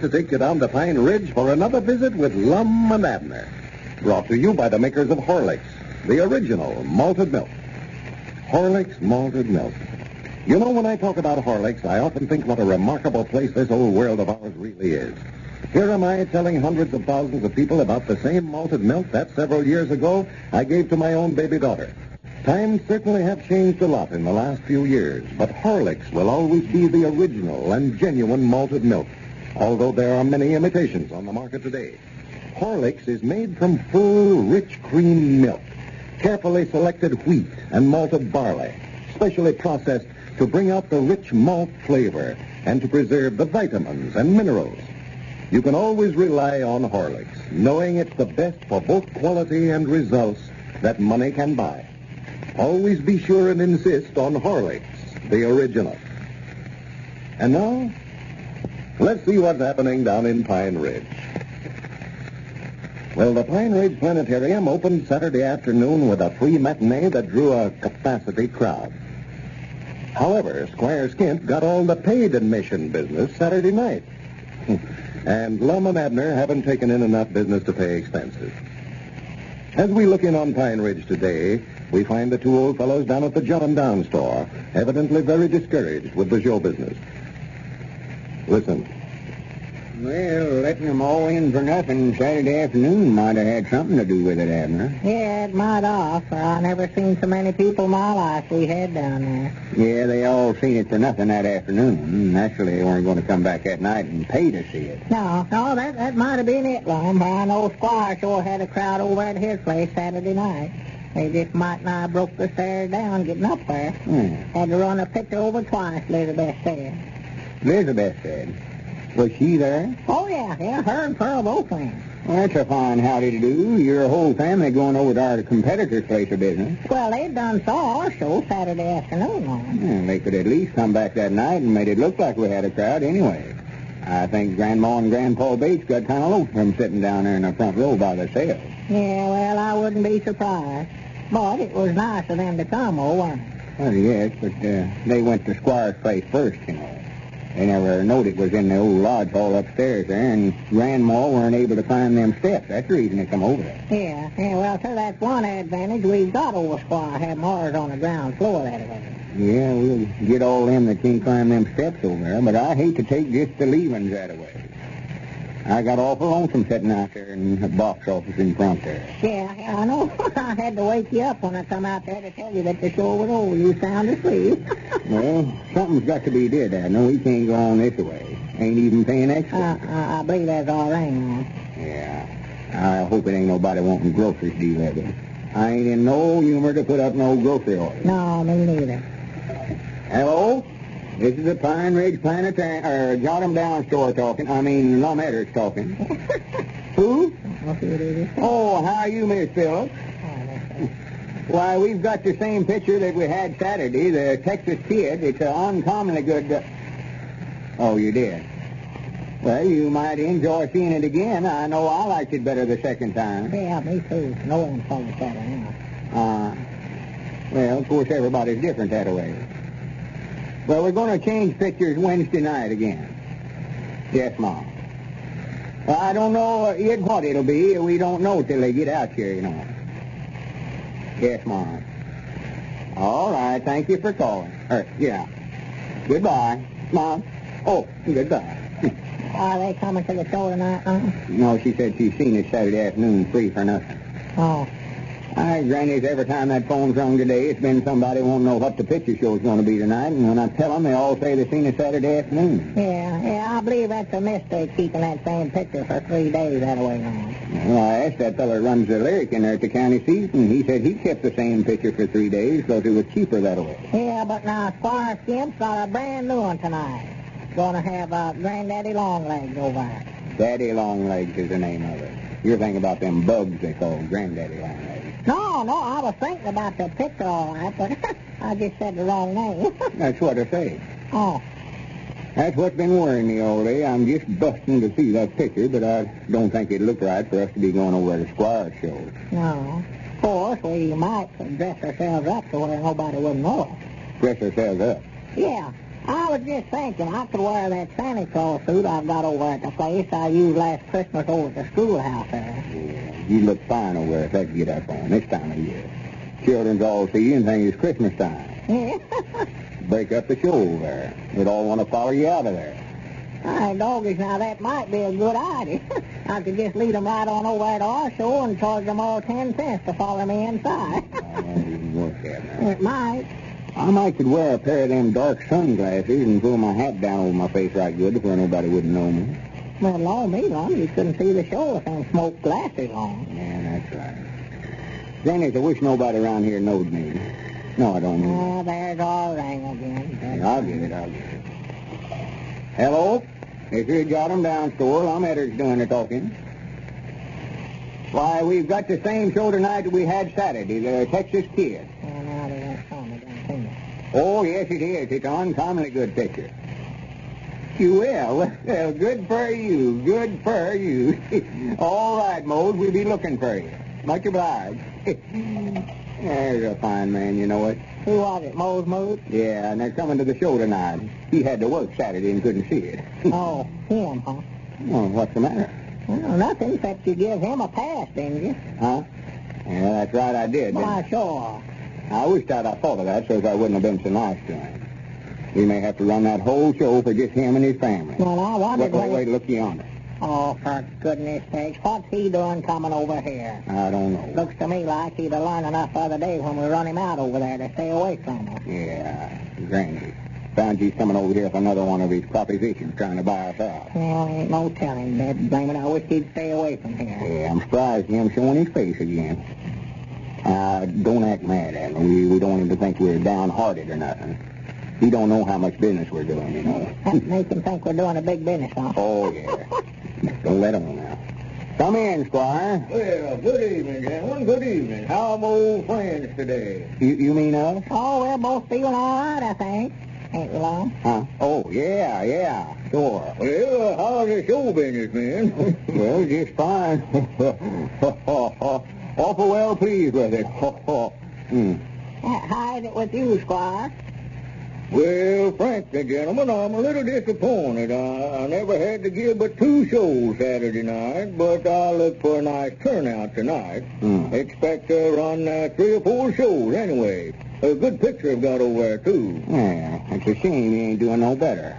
To take you down to Pine Ridge for another visit with Lum and Abner. Brought to you by the makers of Horlicks, the original malted milk. Horlicks malted milk. You know, when I talk about Horlicks, I often think what a remarkable place this old world of ours really is. Here am I telling hundreds of thousands of people about the same malted milk that several years ago I gave to my own baby daughter. Times certainly have changed a lot in the last few years, but Horlicks will always be the original and genuine malted milk, although there are many imitations on the market today. Horlicks is made from full, rich cream milk, carefully selected wheat and malted barley, specially processed to bring out the rich malt flavor and to preserve the vitamins and minerals. You can always rely on Horlicks, knowing it's the best for both quality and results that money can buy. Always be sure and insist on Horlicks, the original. And now, let's see what's happening down in Pine Ridge. Well, the Pine Ridge Planetarium opened Saturday afternoon with a free matinee that drew a capacity crowd. However, Squire Skimp got all the paid admission business Saturday night. and Lum and Abner haven't taken in enough business to pay expenses. As we look in on Pine Ridge today, we find the two old fellows down at the Jot 'em Down store, evidently very discouraged with the show business. Listen. Well, letting them all in for nothing Saturday afternoon might have had something to do with it, Abner. Yeah, it might off. I never seen so many people in my life we had down there. Yeah, they all seen it for nothing that afternoon. Naturally, they weren't going to come back that night and pay to see it. No, no, that, that might have been it, Lum. I know Squire sure had a crowd over at his place Saturday night. They just might not have broke the stairs down getting up there. Hmm. Had to run a picture over twice, Elizabeth said. Elizabeth said. Was she there? Oh, yeah, yeah, her and Pearl both went. Well, that's a fine howdy to do. Your whole family going over to our competitor's place of business. Well, they done saw our show Saturday afternoon. Hmm, they could at least come back that night and made it look like we had a crowd anyway. I think Grandma and Grandpa Bates got kind of low from sitting down there in the front row by themselves. Yeah, well, I wouldn't be surprised. But it was nice of them to come, oh, wasn't it? Well, yes, but uh, they went to Squire's place first, you know. They never knowed it was in the old lodge hall upstairs there, and Grandma weren't able to climb them steps. That's the reason they come over there. Yeah, yeah, well, sir, that's one advantage we've got over Squire, having ours on the ground floor that way. Yeah, we'll get all them that can't climb them steps over there, but I hate to take just the leavings that away. I got awful lonesome sitting out there in the box office in front there. Yeah, yeah, I know. I had to wake you up when I come out there to tell you that the show was over. You sound asleep. Well, something's got to be did, I know we can't go on this way. Ain't even paying extra. uh, I, I believe that's all right now. Yeah. I hope it ain't nobody wanting groceries delivered. I ain't in no humor to put up no grocery order. No, me neither. Hello? This is a Pine Ridge Planetarium, or Jot 'em Down store talking. I mean, Lum Edwards talking. Who? I'll see what it is. Oh, how are you, Miss Phillips? Why, we've got the same picture that we had Saturday, the Texas Kid. It's an uncommonly good... Uh... Oh, you did? Well, you might enjoy seeing it again. I know I liked it better the second time. Yeah, me too. No one it better now. Uh, well, of course, everybody's different that way. Well, we're going to change pictures Wednesday night again. Yes, Mom. Well, I don't know yet what it'll be. We don't know till they get out here, you know. Yes, Mom. All right, thank you for calling. Er, yeah. Goodbye. Mom. Oh, goodbye. Are they coming to the show tonight, huh? No, she said she's seen it Saturday afternoon free for nothing. Oh. All Granny's, every time that phone's rung today, it's been somebody won't know what the picture show's going to be tonight, and when I tell them, they all say they seen it Saturday afternoon. Yeah, yeah, I believe that's a mistake keeping that same picture for three days that way on. Well, I asked that fellow who runs the lyric in there at the county seat, and he said he kept the same picture for three days because it was cheaper that way. Yeah, but now Squire Skimp's got a brand new one tonight. Gonna have uh, Granddaddy Longlegs over there. Daddy Longlegs is the name of it. You're thinking about them bugs they call Granddaddy Longlegs. No, no, I was thinking about the picture all right, but I just said the wrong name. That's what I say. oh, That's what's been worrying me all day. I'm just busting to see that picture, but I don't think it'd look right for us to be going over to Squire's show. no. Of course, we might dress ourselves up to where nobody would know us. Dress ourselves up. Yeah, I was just thinking I could wear that Santa Claus suit I've got over at the place I used last Christmas over at the schoolhouse there. Yeah, you look fine over there if that get up on this time of year. Children's all see you and think it's Christmas time. Break up the show over there. They'd all want to follow you out of there. Hey, doggies, now that might be a good idea. I could just lead them right on over to our show and charge them all ten cents to follow me inside. Oh, that didn't work that now. it might. I might could wear a pair of them dark sunglasses and pull my hat down over my face right good where nobody wouldn't know me. Well, Lord me, Lum, you couldn't see the show if I smoked glasses on. Yeah, that's right. Granny, I wish nobody around here knowed me. No, I don't mean Oh, there's our ring again. that. I'll get it, I'll get it. Hello? If you got 'em down, store, I'm Eddard's doing the talking. Why, we've got the same show tonight that we had Saturday, the Texas Kid. Oh, now they won't tell me, don't think. Oh, yes, it is. It's an uncommonly good picture. You will. Well, good for you. Good for you. All right, Mose, we'll be looking for you. Much obliged. There's a fine man, you know it. Who was it, Mose Mose? Yeah, and they're coming to the show tonight. He had to work Saturday and couldn't see it. oh, him, huh? well, what's the matter? Well, nothing except you give him a pass, didn't you? Huh? Yeah, that's right, I did. Why, sure. I? Wished I'd have thought of that so I wouldn't have been so nice to him. We may have to run that whole show for just him and his family. Well, I Wait, wondered wait, wait, look yonder. Oh, for goodness sakes, what's he doing coming over here? I don't know. Looks to me like he'd have learned enough the other day when we run him out over there to stay away from us. Yeah, Granny. Found he's coming over here with another one of his propositions trying to buy us out. Well, ain't no telling, Dad. Blame it, I wish he'd stay away from here. Yeah, I'm surprised him showing his face again. Uh, don't act mad at him. We, we don't want him to think we're downhearted or nothing. He don't know how much business we're doing, you know. That make him think we're doing a big business, huh? Oh, yeah. Don't let him now. Come in, Squire. Well, good evening, gentlemen. Good evening. How are my old friends today? You, you mean us? Oh, we're both feeling all right, I think. Ain't we, Lum? Huh? Oh, yeah, yeah, sure. Well, uh, how's the show business, man? well, just fine. Awful well pleased with it. hmm. How's it with you, Squire? Well, frankly, gentlemen, I'm a little disappointed. I, I never had to give but two shows Saturday night, but I look for a nice turnout tonight. Hmm. Expect to run uh, three or four shows anyway. A good picture I've got over there, too. Yeah, it's a shame you ain't doing no better.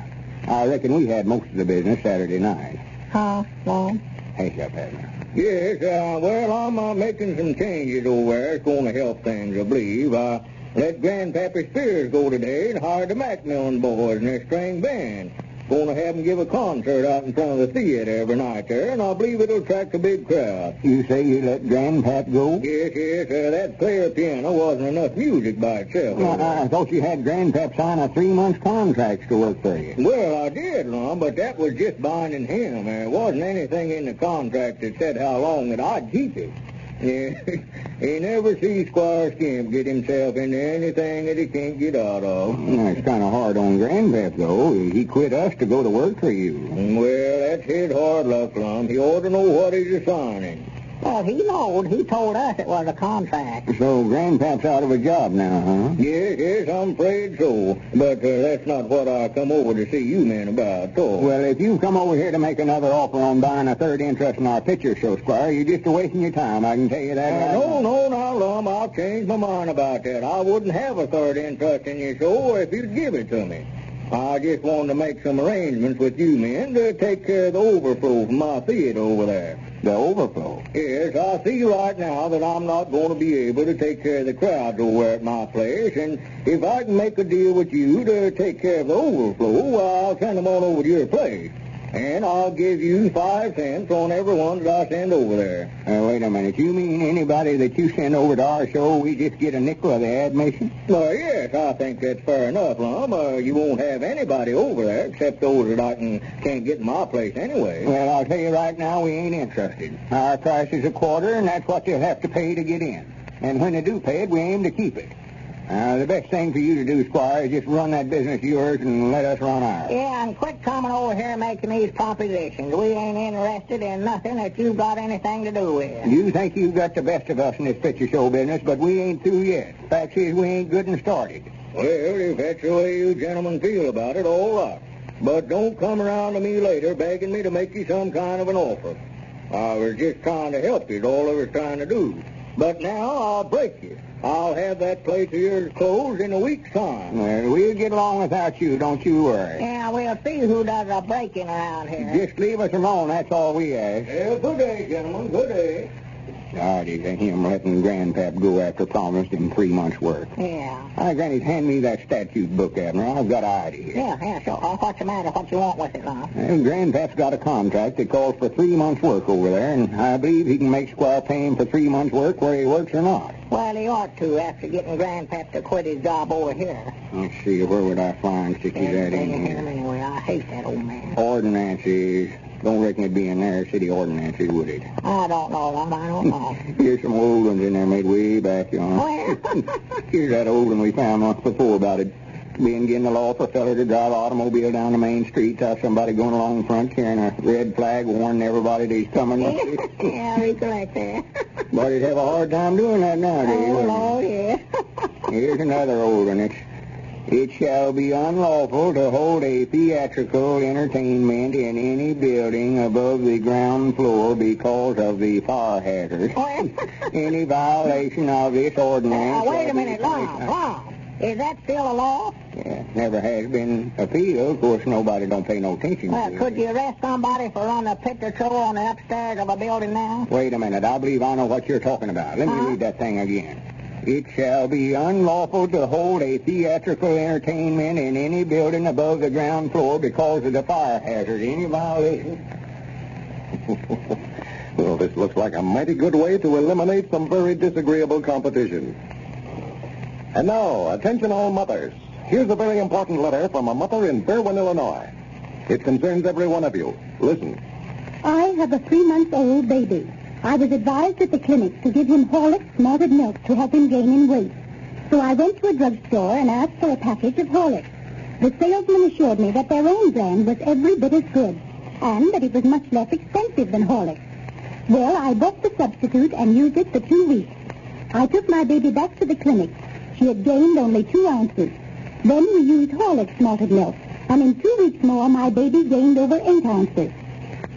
I reckon we had most of the business Saturday night. Huh, Lum? Hush up, Abner. Yes, uh, well, I'm uh, making some changes over there. It's going to help things, I believe. Uh, let Grandpappy Spears go today and hire the Macmillan boys and their string band. Going to have them give a concert out in front of the theater every night there, and I believe it'll attract a big crowd. You say you let Grandpap go? Yes, yes, uh, that player piano wasn't enough music by itself. Well, I thought you had Grandpap sign a three-month contract to work for you. Well, I did, Lum, but that was just binding him. There wasn't anything in the contract that said how long that I'd keep it. He never sees Squire Skimp get himself into anything that he can't get out of. It's kind of hard on Grandpap, though. He quit us to go to work for you. Well, that's his hard luck, Lum. He ought to know what he's assigning. Well, he knowed. He told us it was a contract. So Grandpap's out of a job now, huh? Yes, yes, I'm afraid so. But uh, that's not what I come over to see you men about, so. Well, if you come over here to make another offer on buying a third interest in our picture show, Squire, you're just wasting your time. I can tell you that. Uh, right no, no, now, Lum, I'll change my mind about that. I wouldn't have a third interest in your show if you'd give it to me. I just wanted to make some arrangements with you men to take care of the overflow from my theater over there. The overflow. Yes, I see right now that I'm not going to be able to take care of the crowds over at my place, and if I can make a deal with you to take care of the overflow, I'll send them on over to your place. And I'll give you five cents on every one that I send over there. Uh, wait a minute. You mean anybody that you send over to our show, we just get a nickel of the admission? Well, yes, I think that's fair enough, Lum. Uh, you won't have anybody over there except those that I can, can't get in my place anyway. Well, I'll tell you right now, we ain't interested. Our price is a quarter, and that's what you'll have to pay to get in. And when they do pay it, we aim to keep it. Uh, the best thing for you to do, Squire, is just run that business of yours and let us run ours. Yeah, and quit coming over here making these propositions. We ain't interested in nothing that you've got anything to do with. You think you've got the best of us in this picture show business, but we ain't through yet. Fact is, we ain't good and started. Well, if that's the way you gentlemen feel about it, all right. But don't come around to me later begging me to make you some kind of an offer. I was just trying to help you, is all I was trying to do. But now I'll break you. I'll have that place of yours closed in a week's time. Well, we'll get along without you, don't you worry. Yeah, we'll see who does the breaking around here. Just leave us alone, that's all we ask. Well, good day, gentlemen. Good day. Artie, to him letting Grandpap go after promised him three months' work. Yeah. Hi, Granny, hand me that statute book, Abner. I've got Artie here. Yeah, yeah, sure. Uh, what's the matter? What you want with it, now? Well, Grandpap's got a contract that calls for three months' work over there, and I believe he can make Squire pay him for three months' work whether he works or not. Well, he ought to after getting Grandpap to quit his job over here. Let's see, where would I find stick his that in him here? anyway. I hate that old man. Ordinances. Don't reckon it'd be in there, city ordinances, would it? I don't know. I don't know. Here's some old ones in there made way back, you know. Here's that old one we found once before about it being against the law for a feller to drive an automobile down the main street to have somebody going along in front carrying a red flag warning everybody that he's coming. yeah, recollect that. but he'd have a hard time doing that nowadays. Oh, Lord, yeah. Here's another old one. It's, it shall be unlawful to hold a theatrical entertainment in any building above the ground floor because of the fire hazard. any violation of this ordinance... Uh, wait a minute, Lum, Lum. Is that still a law? Yeah, never has been appealed. Of course, nobody don't pay no attention Well, to could you arrest somebody for running a picture show on the upstairs of a building now? Wait a minute. I believe I know what you're talking about. Let me read that thing again. It shall be unlawful to hold a theatrical entertainment in any building above the ground floor because of the fire hazard. Any violation? well, this looks like a mighty good way to eliminate some very disagreeable competition. And now, attention all mothers. Here's a very important letter from a mother in Berwyn, Illinois. It concerns every one of you. Listen. I have a three-month-old baby. I was advised at the clinic to give him Horlicks malted milk to help him gain in weight. So I went to a drugstore and asked for a package of Horlicks. The salesman assured me that their own brand was every bit as good, and that it was much less expensive than Horlicks. Well, I bought the substitute and used it for two weeks. I took my baby back to the clinic. She had gained only two ounces. Then we used Horlicks malted milk, and in two weeks more my baby gained over eight ounces.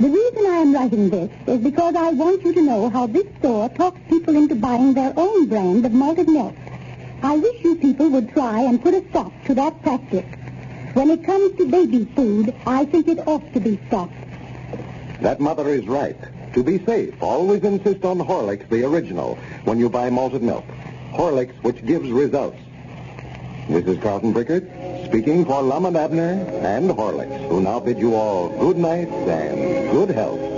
The reason I am writing this is because I want you to know how this store talks people into buying their own brand of malted milk. I wish you people would try and put a stop to that practice. When it comes to baby food, I think it ought to be stopped. That mother is right. To be safe, always insist on Horlicks, the original, when you buy malted milk. Horlicks, which gives results. Is Carlton Brickert, speaking for Lum and Abner and Horlicks, who now bid you all good night and good health.